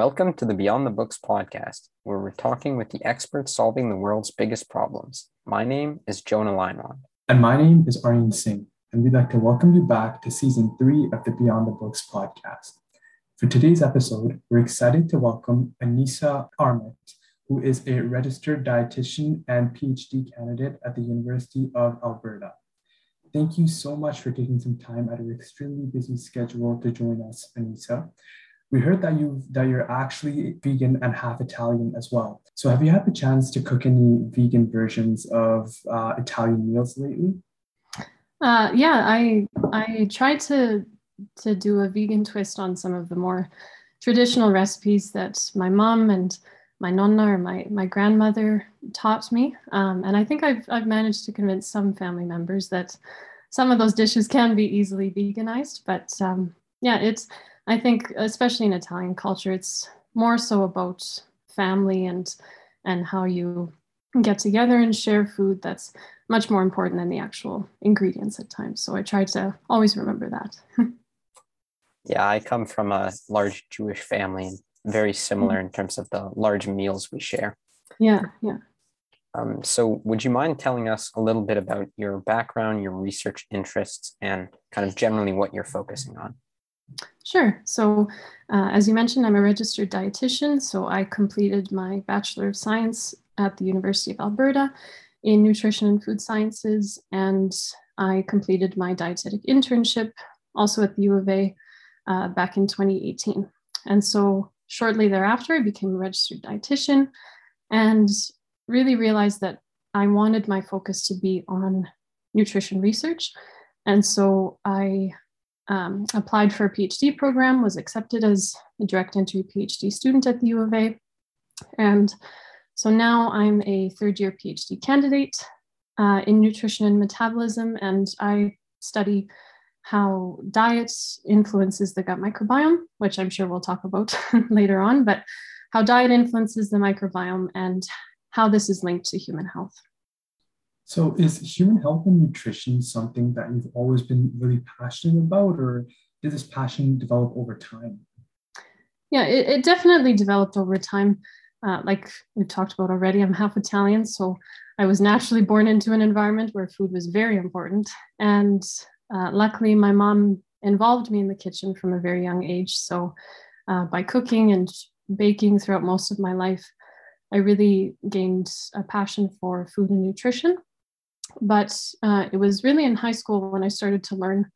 Welcome to the Beyond the Books podcast, where we're talking with the experts solving the world's biggest problems. My name is Jonah Leinwand. And my name is Aryan Singh, and we'd like to welcome you back to season three of the Beyond the Books podcast. For today's episode, we're excited to welcome Anissa Armet, who is a registered dietitian and PhD candidate at the University of Alberta. Thank you so much for taking some time out of your extremely busy schedule to join us, Anissa. We heard that you that you're actually vegan and half Italian as well. So have you had the chance to cook any vegan versions of uh, Italian meals lately? Uh, yeah, I I tried to to do a vegan twist on some of the more traditional recipes that my mom and my nonna or my my grandmother taught me, um, and I think I've I've managed to convince some family members that some of those dishes can be easily veganized. But um, yeah, it's I think especially in Italian culture, it's more so about family and and how you get together and share food. That's much more important than the actual ingredients at times. So I try to always remember that. yeah, I come from a large Jewish family and very similar mm-hmm. in terms of the large meals we share. Yeah, yeah. Um, so, would you mind telling us a little bit about your background, your research interests, and kind of generally what you're focusing on? Sure. So, uh, as you mentioned, I'm a registered dietitian. So, I completed my Bachelor of Science at the University of Alberta in Nutrition and Food Sciences, and I completed my dietetic internship also at the U of A uh, back in 2018. And so, shortly thereafter, I became a registered dietitian and really realized that I wanted my focus to be on nutrition research. And so I um, applied for a PhD program, was accepted as a direct entry PhD student at the U of A. And so now I'm a third year PhD candidate uh, in nutrition and metabolism, and I study how diet influences the gut microbiome, which I'm sure we'll talk about later on, but how diet influences the microbiome and how this is linked to human health. So, is human health and nutrition something that you've always been really passionate about, or did this passion develop over time? Yeah, it, it definitely developed over time. Uh, like we talked about already, I'm half Italian, so I was naturally born into an environment where food was very important. And uh, luckily, my mom involved me in the kitchen from a very young age. So, uh, by cooking and baking throughout most of my life, I really gained a passion for food and nutrition. But uh, it was really in high school when I started to learn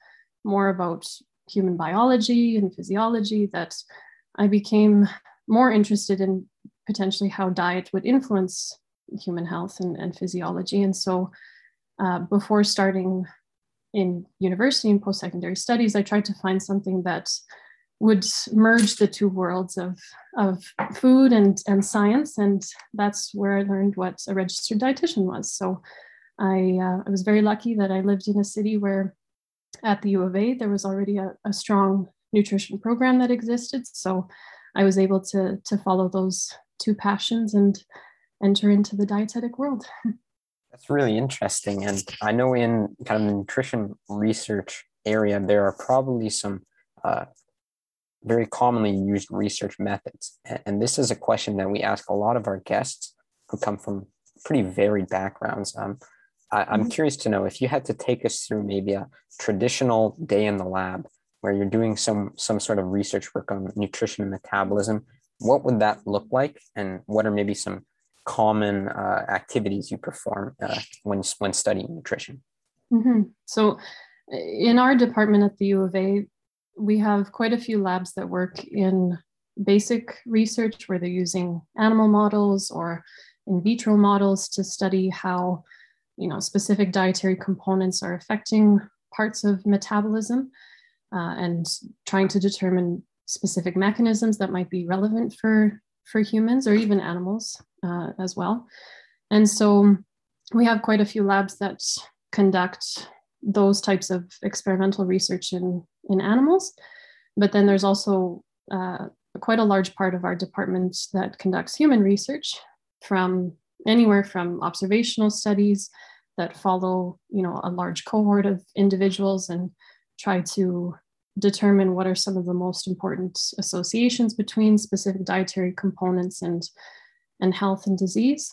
more about human biology and physiology that I became more interested in potentially how diet would influence human health and, and physiology. And so uh, before starting in university and post secondary studies, I tried to find something that would merge the two worlds of, of food and, and science. And that's where I learned what a registered dietitian was. So I, uh, I was very lucky that I lived in a city where at the U of A, there was already a, a strong nutrition program that existed. So I was able to, to follow those two passions and enter into the dietetic world. That's really interesting. And I know in kind of the nutrition research area, there are probably some uh, very commonly used research methods. And this is a question that we ask a lot of our guests who come from pretty varied backgrounds. Um, I, am mm-hmm. curious to know if you had to take us through maybe a traditional day in the lab where you're doing some some sort of research work on nutrition and metabolism. What would that look like, and what are maybe some common uh, activities you perform uh, when when studying nutrition? Mm-hmm. So, in our department at the U of A, we have quite a few labs that work in basic research where they're using animal models or in vitro models to study how you know, specific dietary components are affecting parts of metabolism uh, and trying to determine specific mechanisms that might be relevant for, for humans or even animals uh, as well. And so we have quite a few labs that conduct those types of experimental research in, in animals. But then there's also uh, quite a large part of our department that conducts human research from anywhere from observational studies that follow, you know, a large cohort of individuals and try to determine what are some of the most important associations between specific dietary components and, and health and disease.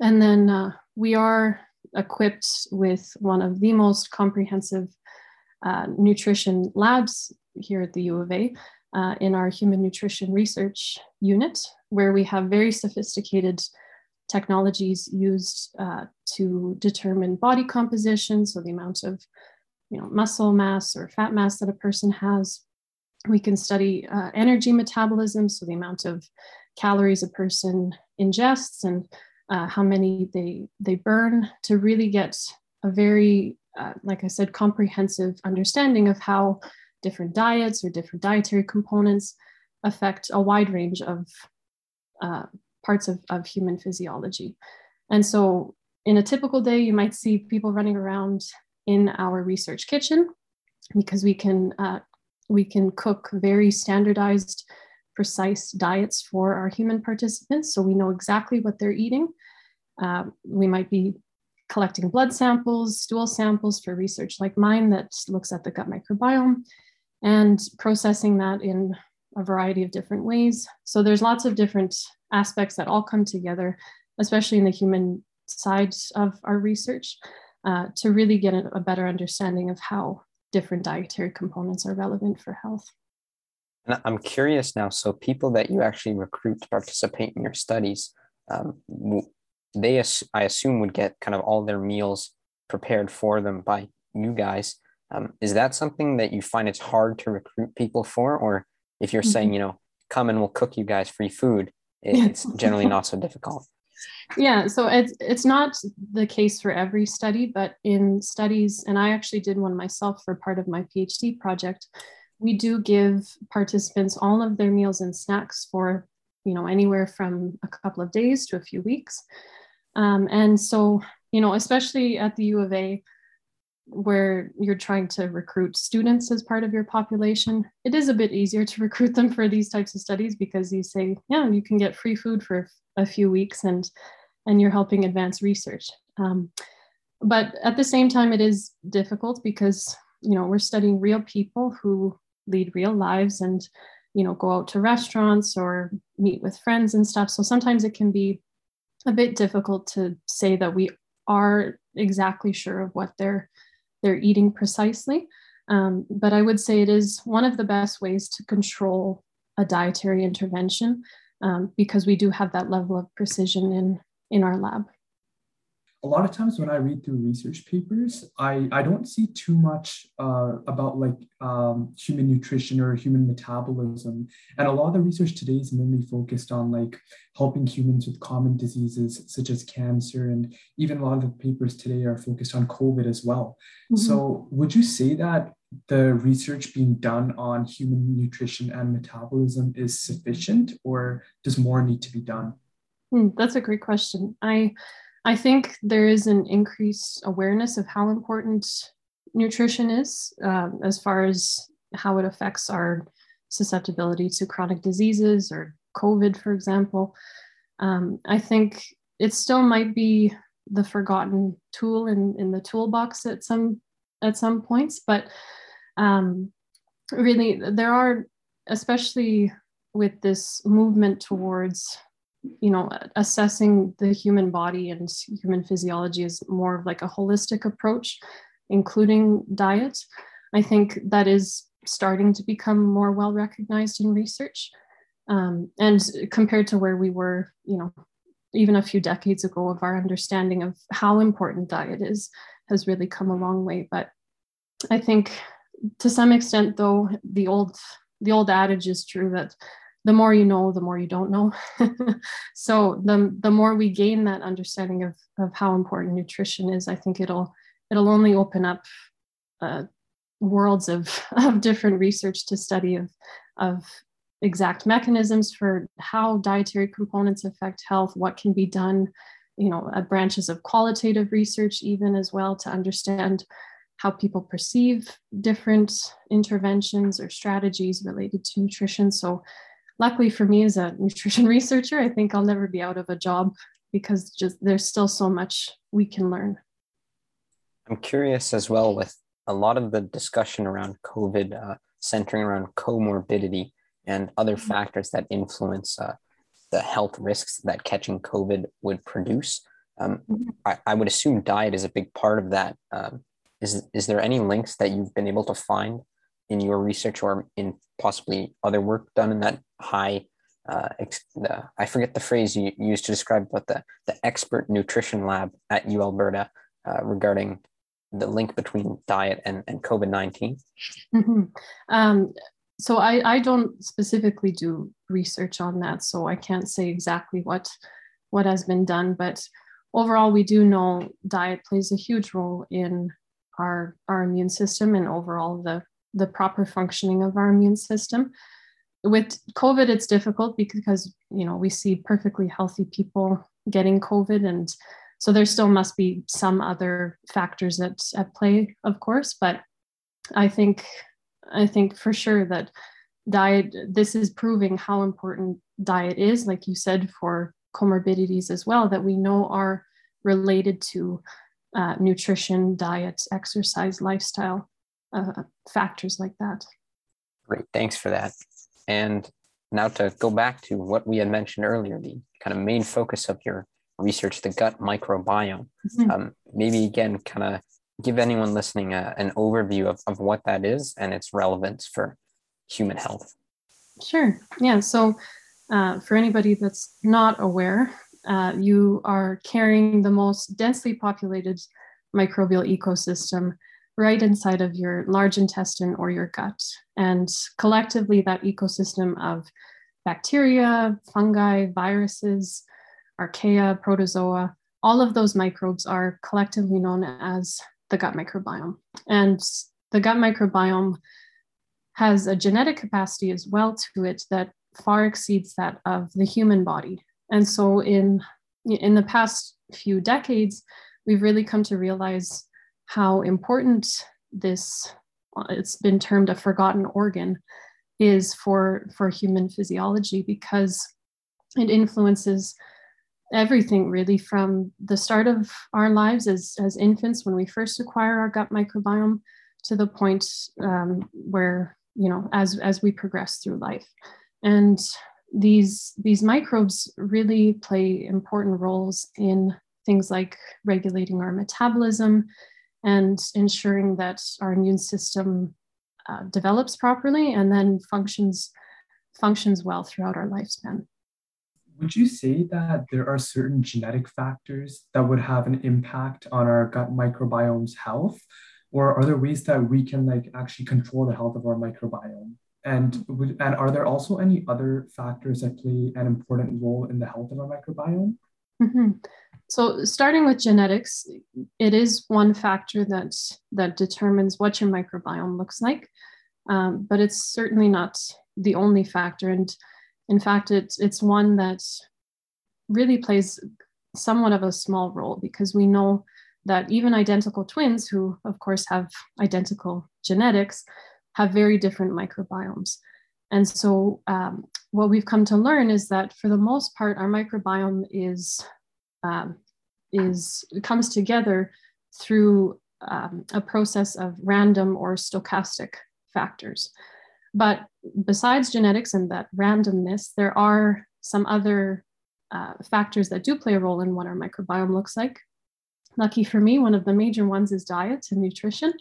And then uh, we are equipped with one of the most comprehensive uh, nutrition labs here at the U of A uh, in our human nutrition research unit, where we have very sophisticated technologies used uh, to determine body composition, so the amount of you know, muscle mass or fat mass that a person has. We can study uh, energy metabolism, so the amount of calories a person ingests and uh, how many they they burn to really get a very, uh, like I said, comprehensive understanding of how different diets or different dietary components affect a wide range of uh, parts of, of human physiology. And so in a typical day, you might see people running around in our research kitchen because we can uh, we can cook very standardized precise diets for our human participants so we know exactly what they're eating uh, we might be collecting blood samples stool samples for research like mine that looks at the gut microbiome and processing that in a variety of different ways so there's lots of different aspects that all come together especially in the human side of our research uh, to really get a, better understanding of how different dietary components are relevant for health. And I'm curious now. So, people that you actually recruit to participate in your studies, um, they, I assume, would get kind of all their meals prepared for them by you guys. Um, is that something that you find it's hard to recruit people for, or if you're mm-hmm. saying, you know, come and we'll cook you guys free food, it's generally not so difficult? yeah so it's it's not the case for every study but in studies and i actually did one myself for part of my phd project we do give participants all of their meals and snacks for you know anywhere from a couple of days to a few weeks um, and so you know especially at the u of a where you're trying to recruit students as part of your population, it is a bit easier to recruit them for these types of studies because you say, yeah, you can get free food for a few weeks and and you're helping advance research. Um, but at the same time, it is difficult because you know we're studying real people who lead real lives and you know go out to restaurants or meet with friends and stuff. So sometimes it can be a bit difficult to say that we are exactly sure of what they're they're eating precisely. Um, but I would say it is one of the best ways to control a dietary intervention um, because we do have that level of precision in, in our lab a lot of times when I read through research papers, I, I don't see too much uh, about like um, human nutrition or human metabolism. And a lot of the research today is mainly focused on like helping humans with common diseases such as cancer. And even a lot of the papers today are focused on COVID as well. Mm-hmm. So would you say that the research being done on human nutrition and metabolism is sufficient or does more need to be done? Mm, that's a great question. I I think there is an increased awareness of how important nutrition is um, as far as how it affects our susceptibility to chronic diseases or COVID, for example. Um, I think it still might be the forgotten tool in, in the toolbox at some at some points, but um, really there are, especially with this movement towards you know assessing the human body and human physiology is more of like a holistic approach including diet. I think that is starting to become more well recognized in research um, and compared to where we were you know even a few decades ago of our understanding of how important diet is has really come a long way. But i think to some extent though the old the old adage is true that the more you know, the more you don't know. so the, the more we gain that understanding of, of how important nutrition is, I think it'll it'll only open up uh, worlds of, of different research to study of, of exact mechanisms for how dietary components affect health, what can be done, you know, branches of qualitative research even as well to understand how people perceive different interventions or strategies related to nutrition. So luckily for me as a nutrition researcher, I think I'll never be out of a job because just there's still so much we can learn. I'm curious as well with a lot of the discussion around COVID. Uh, centering around comorbidity and other mm-hmm. factors that influence uh, the health risks that catching COVID would produce. Um, mm-hmm. I, I, would assume diet is a big part of that. Um, is is there any links that you've been able to find in your research or in possibly other work done in that high? Uh, ex- the, I forget the phrase you used to describe, but the the expert nutrition lab at U Alberta uh, regarding the link between diet and, and COVID 19? Mm-hmm. Um, so I, I don't specifically do research on that, so I can't say exactly what what has been done, but overall we do know diet plays a huge role in our our immune system and overall the the proper functioning of our immune system. With COVID, it's difficult because you know we see perfectly healthy people getting COVID and so there still must be some other factors at, at play, of course, but I think I think for sure that diet, this is proving how important diet is, like you said, for comorbidities as well, that we know are related to uh, nutrition, diet, exercise, lifestyle uh, factors like that. Great, thanks for that. And now to go back to what we had mentioned earlier, the kind of main focus of your research the gut microbiome. Mm-hmm. Um, maybe again, kind of give anyone listening a, an overview of, of what that is and its relevance for human health. Sure. Yeah. So, uh, for anybody that's not aware, uh, you are carrying the most densely populated microbial ecosystem right inside of your large intestine or your gut. And collectively, that ecosystem of bacteria, fungi, viruses, archaea, protozoa, all of those microbes are collectively known as the gut microbiome. And the gut microbiome has a genetic capacity as well to it that far exceeds that of the human body. And so in in the past few decades, we've really come to realize how important this it's been termed a forgotten organ is for for human physiology because it influences everything really from the start of our lives as, as infants when we first acquire our gut microbiome to the point um, where you know as as we progress through life. And these these microbes really play important roles in things like regulating our metabolism and ensuring that our immune system uh, develops properly and then functions functions well throughout our lifespan would you say that there are certain genetic factors that would have an impact on our gut microbiome's health? Or are there ways that we can like actually control the health of our microbiome? And, would, and are there also any other factors that play an important role in the health of our microbiome? Mm-hmm. So, starting with genetics, it is one factor that that determines what your microbiome looks like, um, but it's certainly not the only factor. And in fact, it's it's one that really plays somewhat of a small role because we know that even identical twins, who of course have identical genetics, have very different microbiomes. And so, um, what we've come to learn is that for the most part, our microbiome is um, is comes together through um, a process of random or stochastic factors. But besides genetics and that randomness, there are some other uh, factors that do play a role in what our microbiome looks like. Lucky for me, one of the major ones is diet and nutrition.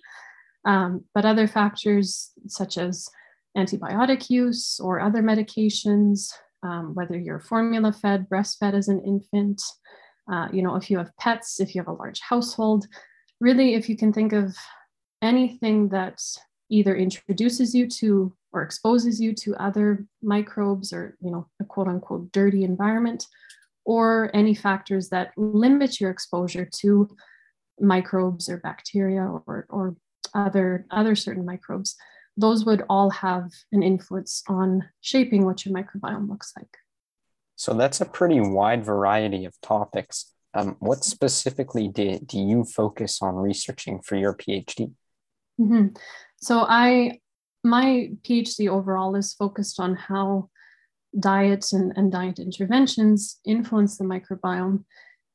Um, but other factors such as antibiotic use or other medications, um, whether you're formula fed, breastfed as an infant, uh, you know, if you have pets, if you have a large household, really, if you can think of anything that either introduces you to or exposes you to other microbes or you know a quote unquote dirty environment or any factors that limit your exposure to microbes or bacteria or, or other other certain microbes those would all have an influence on shaping what your microbiome looks like so that's a pretty wide variety of topics um, what specifically do, do you focus on researching for your phd mm-hmm. so i my PhD overall is focused on how diet and, and diet interventions influence the microbiome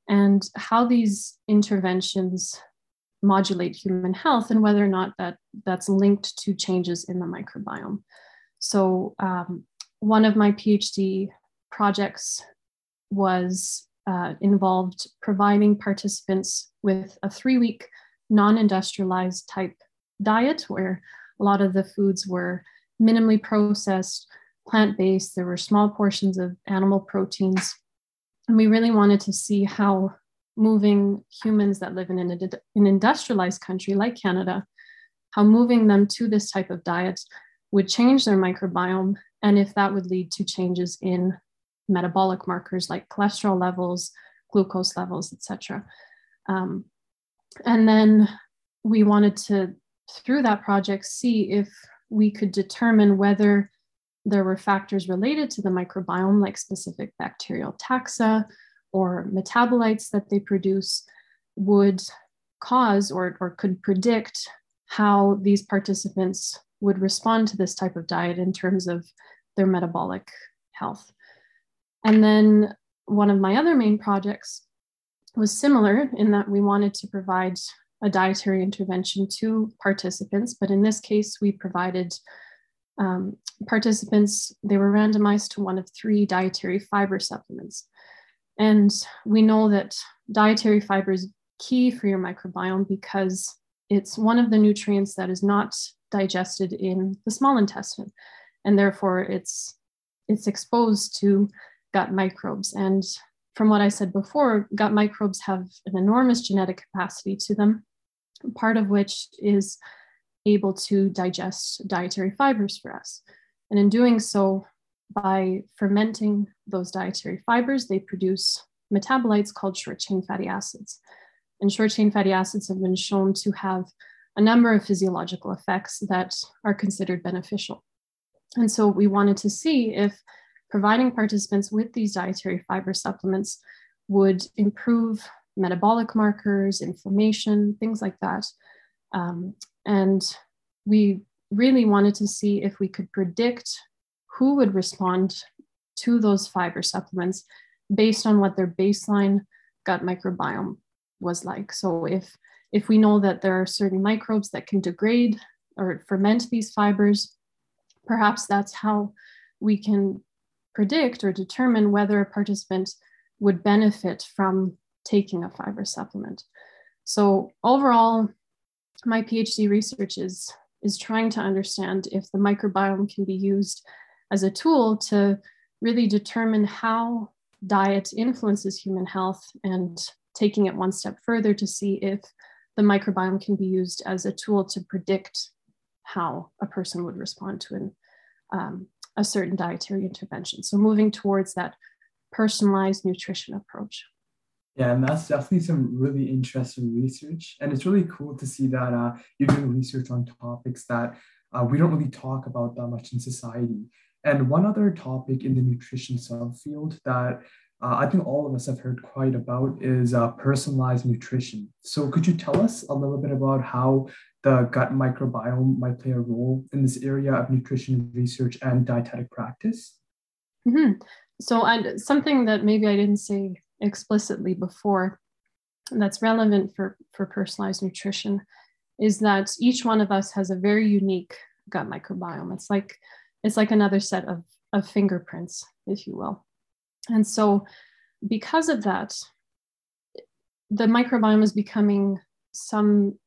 and how these interventions modulate human health and whether or not that that's linked to changes in the microbiome. So um, one of my PhD projects was uh, involved providing participants with a three week non industrialized type diet where a lot of the foods were minimally processed, plant based. There were small portions of animal proteins. And we really wanted to see how moving humans that live in an, an industrialized country like Canada, how moving them to this type of diet would change their microbiome and if that would lead to changes in metabolic markers like cholesterol levels, glucose levels, etc. Um, and then we wanted to, through that project, see if we could determine whether there were factors related to the microbiome, like specific bacterial taxa or metabolites that they produce, would cause or, or could predict how these participants would respond to this type of diet in terms of their metabolic health. And then one of my other main projects was similar in that we wanted to provide a dietary intervention to participants, but in this case, we provided um, participants, they were randomized to one of three dietary fiber supplements. And we know that dietary fiber is key for your microbiome because it's one of the nutrients that is not digested in the small intestine. And therefore, it's, it's exposed to gut microbes. And from what I said before, gut microbes have an enormous genetic capacity to them, part of which is able to digest dietary fibers for us. And in doing so, by fermenting those dietary fibers, they produce metabolites called short chain fatty acids. And short chain fatty acids have been shown to have a number of physiological effects that are considered beneficial. And so we wanted to see if providing participants with these dietary fiber supplements would improve metabolic markers, inflammation, things like that. Um, and we really wanted to see if we could predict who would respond to those fiber supplements based on what their baseline gut microbiome was like. So if if we know that there are certain microbes that can degrade or ferment these fibers, perhaps that's how we can predict or determine whether a participant would benefit from taking a fiber supplement. So overall, my PhD research is, is trying to understand if the microbiome can be used as a tool to really determine how diet influences human health and taking it one step further to see if the microbiome can be used as a tool to predict how a person would respond to an, um, a certain dietary intervention. So moving towards that personalized nutrition approach. Yeah, and that's definitely some really interesting research. And it's really cool to see that uh, you're doing research on topics that uh, we don't really talk about that much in society. And one other topic in the nutrition subfield that uh, I think all of us have heard quite about is uh, personalized nutrition. So, could you tell us a little bit about how the gut microbiome might play a role in this area of nutrition research and dietetic practice? Mm-hmm. So, and something that maybe I didn't say explicitly before that's relevant for, for personalized nutrition is that each one of us has a very unique gut microbiome. It's like it's like another set of, of fingerprints, if you will. And so, because of that, the microbiome is becoming some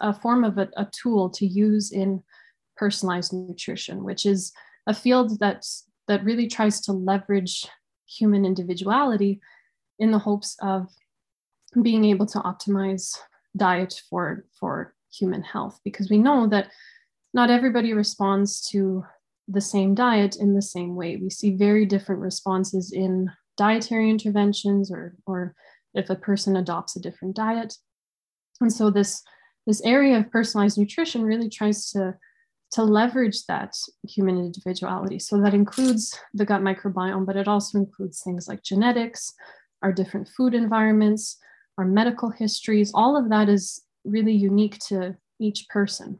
a form of a, a tool to use in personalized nutrition, which is a field that that really tries to leverage human individuality in the hopes of being able to optimize diet for for human health because we know that not everybody responds to the same diet in the same way. We see very different responses in dietary interventions or, or if a person adopts a different diet. And so this, this area of personalized nutrition really tries to, to leverage that human individuality. So that includes the gut microbiome, but it also includes things like genetics, our different food environments, our medical histories. All of that is really unique to each person.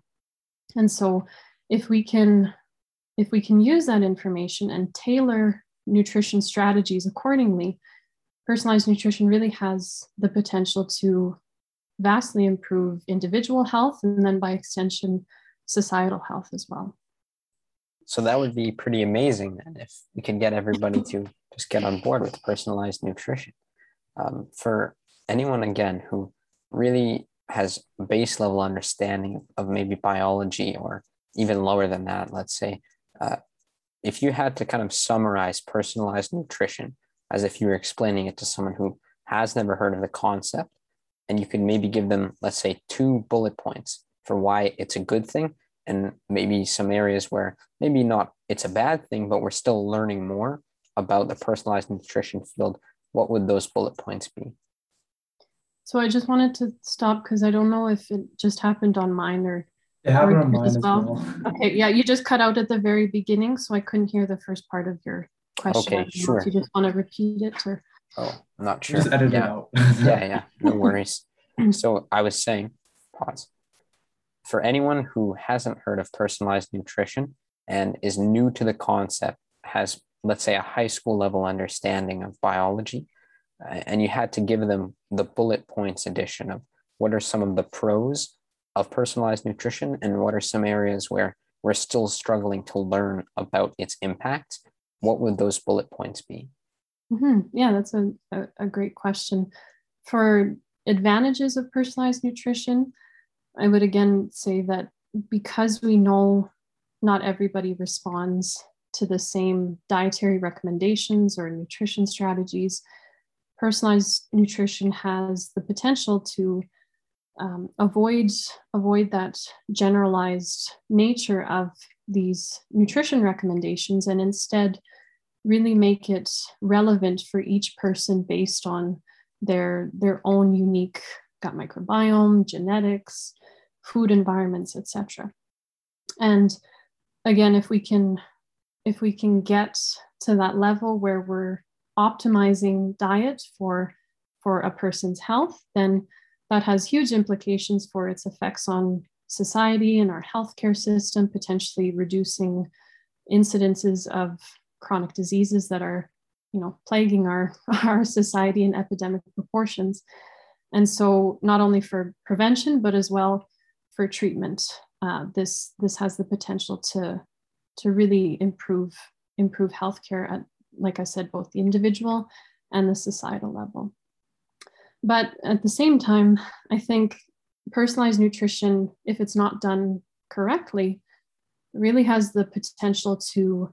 And so if we can if we can use that information and tailor nutrition strategies accordingly, personalized nutrition really has the potential to vastly improve individual health and then by extension societal health as well. So that would be pretty amazing then if we could get everybody to just get on board with personalized nutrition. Um, for anyone again who really has base level understanding of maybe biology or even lower than that let's say uh, if you had to kind of summarize personalized nutrition as if you were explaining it to someone who has never heard of the concept and you could maybe give them let's say two bullet points for why it's a good thing and maybe some areas where maybe not it's a bad thing but we're still learning more about the personalized nutrition field what would those bullet points be so i just wanted to stop because i don't know if it just happened on mine or it happened on mine as well. well. okay yeah you just cut out at the very beginning so i couldn't hear the first part of your question okay sure if you just want to repeat it or oh I'm not sure. just edit yeah. it out. Yeah yeah. No worries. So i was saying pause. For anyone who hasn't heard of personalized nutrition and is new to the concept has let's say a high school level understanding of biology and you had to give them the bullet points edition of what are some of the pros of personalized nutrition and what are some areas where we're still struggling to learn about its impact what would those bullet points be mm-hmm. yeah that's a, a, a great question for advantages of personalized nutrition i would again say that because we know not everybody responds to the same dietary recommendations or nutrition strategies personalized nutrition has the potential to um, avoid avoid that generalized nature of these nutrition recommendations and instead really make it relevant for each person based on their their own unique gut microbiome genetics food environments etc and again if we can if we can get to that level where we're optimizing diet for for a person's health, then that has huge implications for its effects on society and our healthcare system, potentially reducing incidences of chronic diseases that are, you know, plaguing our, our society in epidemic proportions. And so not only for prevention, but as well for treatment, uh, this, this has the potential to, to really improve, improve healthcare at like I said, both the individual and the societal level. But at the same time, I think personalized nutrition, if it's not done correctly, really has the potential to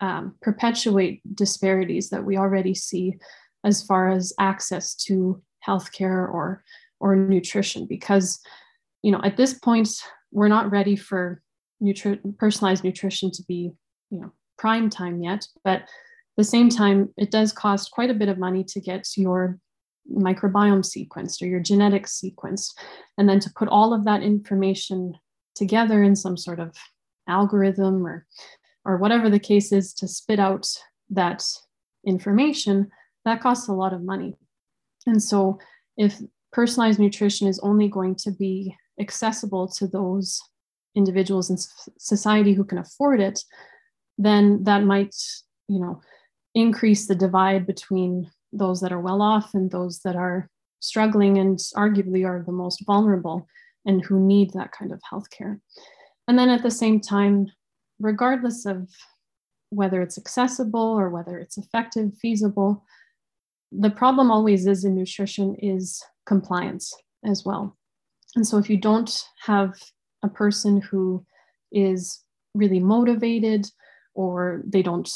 um, perpetuate disparities that we already see as far as access to healthcare or or nutrition because you know at this point we're not ready for nutri- personalized nutrition to be you know prime time yet but at the same time, it does cost quite a bit of money to get your microbiome sequenced or your genetics sequenced, and then to put all of that information together in some sort of algorithm or or whatever the case is to spit out that information, that costs a lot of money. And so if personalized nutrition is only going to be accessible to those individuals in society who can afford it, then that might, you know, increase the divide between those that are well off and those that are struggling and arguably are the most vulnerable and who need that kind of healthcare. And then at the same time, regardless of whether it's accessible or whether it's effective, feasible, the problem always is in nutrition is compliance as well. And so if you don't have a person who is really motivated or they don't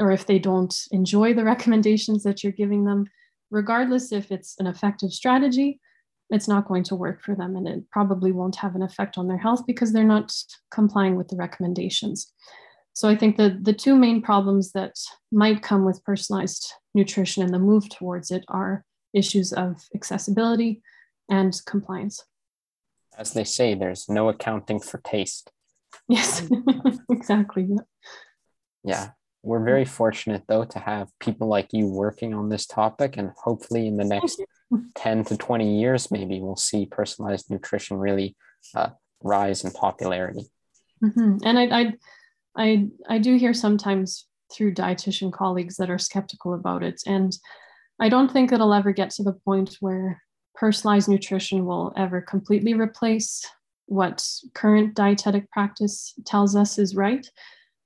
or if they don't enjoy the recommendations that you're giving them, regardless if it's an effective strategy, it's not going to work for them and it probably won't have an effect on their health because they're not complying with the recommendations. So I think that the two main problems that might come with personalized nutrition and the move towards it are issues of accessibility and compliance. As they say, there's no accounting for taste. Yes, exactly. Yeah. We're very fortunate, though, to have people like you working on this topic. And hopefully, in the next 10 to 20 years, maybe we'll see personalized nutrition really uh, rise in popularity. Mm-hmm. And I, I, I, I do hear sometimes through dietitian colleagues that are skeptical about it. And I don't think it'll ever get to the point where personalized nutrition will ever completely replace what current dietetic practice tells us is right.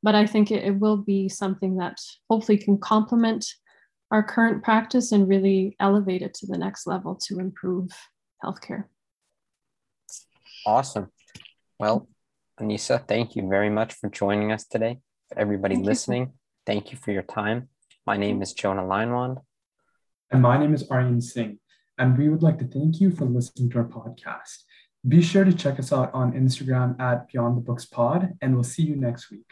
But I think it, it will be something that hopefully can complement our current practice and really elevate it to the next level to improve healthcare. Awesome. Well, Anissa, thank you very much for joining us today. For everybody thank listening, you. thank you for your time. My name is Jonah Leinwand. And my name is Aryan Singh. And we would like to thank you for listening to our podcast. Be sure to check us out on Instagram at Beyond the Books Pod, and we'll see you next week.